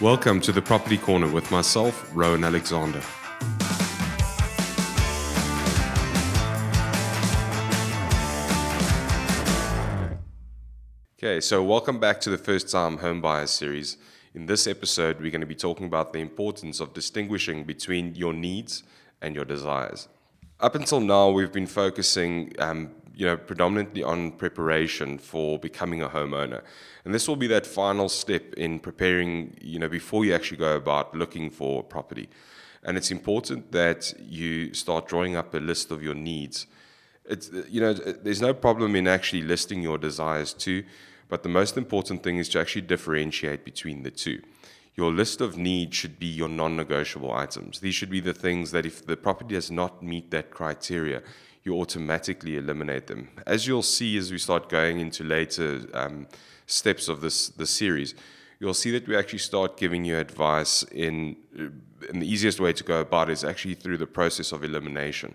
Welcome to the Property Corner with myself, Rowan Alexander. Okay, so welcome back to the First Time Home Buyers series. In this episode, we're going to be talking about the importance of distinguishing between your needs and your desires. Up until now, we've been focusing um, you know, predominantly on preparation for becoming a homeowner. And this will be that final step in preparing, you know, before you actually go about looking for property. And it's important that you start drawing up a list of your needs. It's, you know, there's no problem in actually listing your desires too, but the most important thing is to actually differentiate between the two. Your list of needs should be your non negotiable items. These should be the things that if the property does not meet that criteria, you automatically eliminate them. As you'll see as we start going into later um, steps of this, this series, you'll see that we actually start giving you advice in, in the easiest way to go about it is actually through the process of elimination.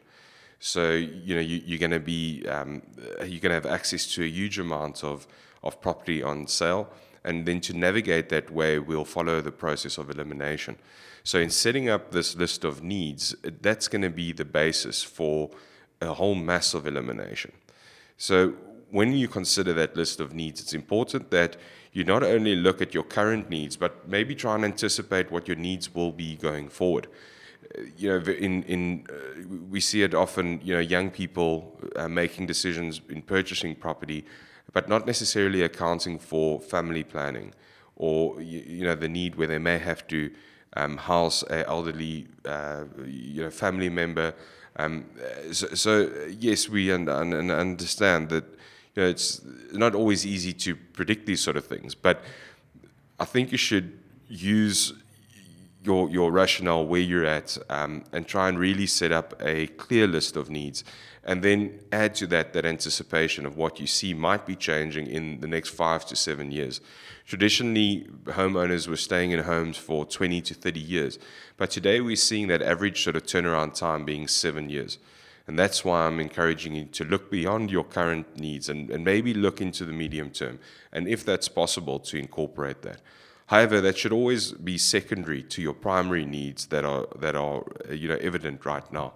So you know you, are going to be um, you're going to have access to a huge amount of of property on sale, and then to navigate that way, we'll follow the process of elimination. So in setting up this list of needs, that's going to be the basis for a whole mass of elimination. So when you consider that list of needs, it's important that you not only look at your current needs, but maybe try and anticipate what your needs will be going forward. You know, in in uh, we see it often. You know, young people uh, making decisions in purchasing property, but not necessarily accounting for family planning, or you, you know the need where they may have to um, house an elderly, uh, you know, family member um, so, so, yes, we un- un- understand that you know, it's not always easy to predict these sort of things, but I think you should use your your rationale where you're at um, and try and really set up a clear list of needs and then add to that that anticipation of what you see might be changing in the next five to seven years. Traditionally, homeowners were staying in homes for 20 to 30 years, but today we're seeing that average sort of turnaround time being seven years. And that's why I'm encouraging you to look beyond your current needs and, and maybe look into the medium term, and if that's possible, to incorporate that. However, that should always be secondary to your primary needs that are that are you know evident right now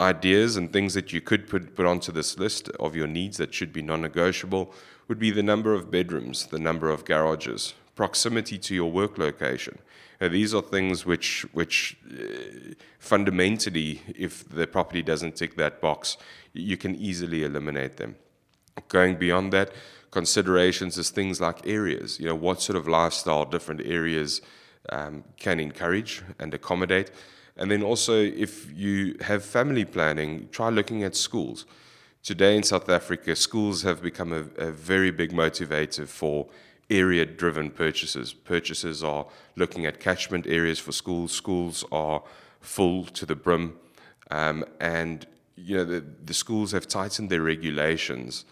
ideas and things that you could put, put onto this list of your needs that should be non negotiable would be the number of bedrooms, the number of garages, proximity to your work location. Now, these are things which, which uh, fundamentally, if the property doesn't tick that box, you can easily eliminate them. Going beyond that, considerations is things like areas. You know, what sort of lifestyle different areas um, can encourage and accommodate. And then also, if you have family planning, try looking at schools. Today in South Africa, schools have become a, a very big motivator for area driven purchases. Purchases are looking at catchment areas for schools, schools are full to the brim. Um, and you know the, the schools have tightened their regulations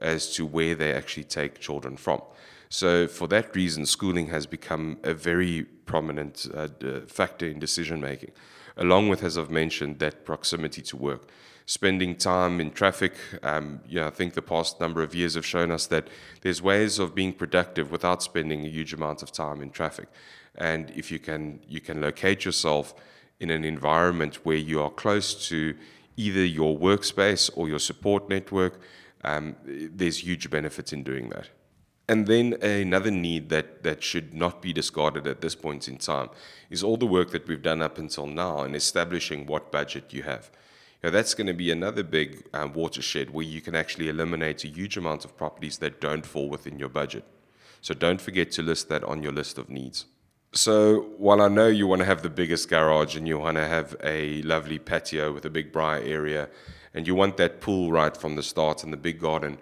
as to where they actually take children from. So, for that reason, schooling has become a very prominent uh, factor in decision making, along with, as I've mentioned, that proximity to work. Spending time in traffic, um, you know, I think the past number of years have shown us that there's ways of being productive without spending a huge amount of time in traffic. And if you can, you can locate yourself in an environment where you are close to either your workspace or your support network, um, there's huge benefits in doing that. And then another need that, that should not be discarded at this point in time is all the work that we've done up until now in establishing what budget you have. Know, that's going to be another big um, watershed where you can actually eliminate a huge amount of properties that don't fall within your budget. So don't forget to list that on your list of needs. So while I know you want to have the biggest garage and you want to have a lovely patio with a big braai area and you want that pool right from the start in the big garden,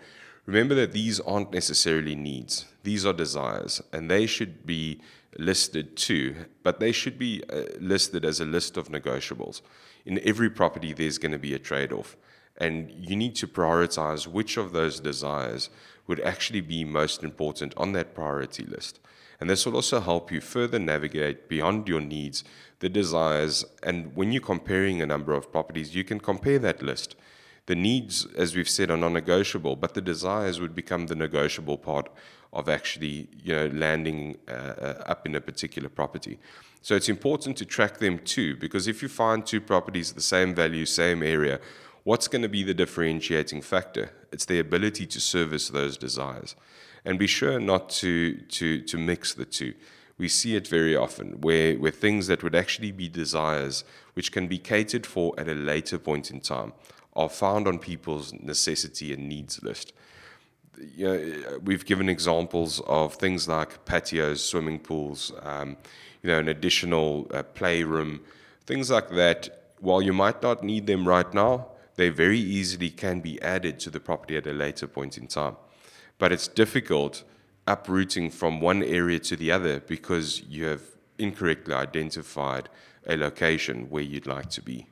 Remember that these aren't necessarily needs, these are desires, and they should be listed too, but they should be uh, listed as a list of negotiables. In every property, there's going to be a trade off, and you need to prioritize which of those desires would actually be most important on that priority list. And this will also help you further navigate beyond your needs, the desires, and when you're comparing a number of properties, you can compare that list The needs, as we've said, are non-negotiable, but the desires would become the negotiable part of actually, you know, landing uh, uh, up in a particular property. So it's important to track them too, because if you find two properties the same value, same area, what's going to be the differentiating factor? It's the ability to service those desires. And be sure not to, to, to mix the two. We see it very often where, where things that would actually be desires, which can be catered for at a later point in time, are found on people's necessity and needs list. You know, we've given examples of things like patios, swimming pools, um, you know, an additional uh, playroom, things like that. While you might not need them right now, they very easily can be added to the property at a later point in time. But it's difficult uprooting from one area to the other because you have incorrectly identified a location where you'd like to be.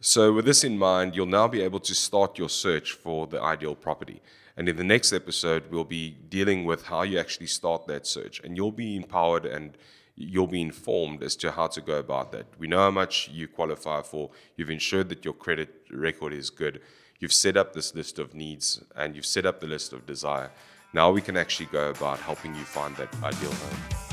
So, with this in mind, you'll now be able to start your search for the ideal property. And in the next episode, we'll be dealing with how you actually start that search. And you'll be empowered and you'll be informed as to how to go about that. We know how much you qualify for. You've ensured that your credit record is good. You've set up this list of needs and you've set up the list of desire. Now we can actually go about helping you find that ideal home.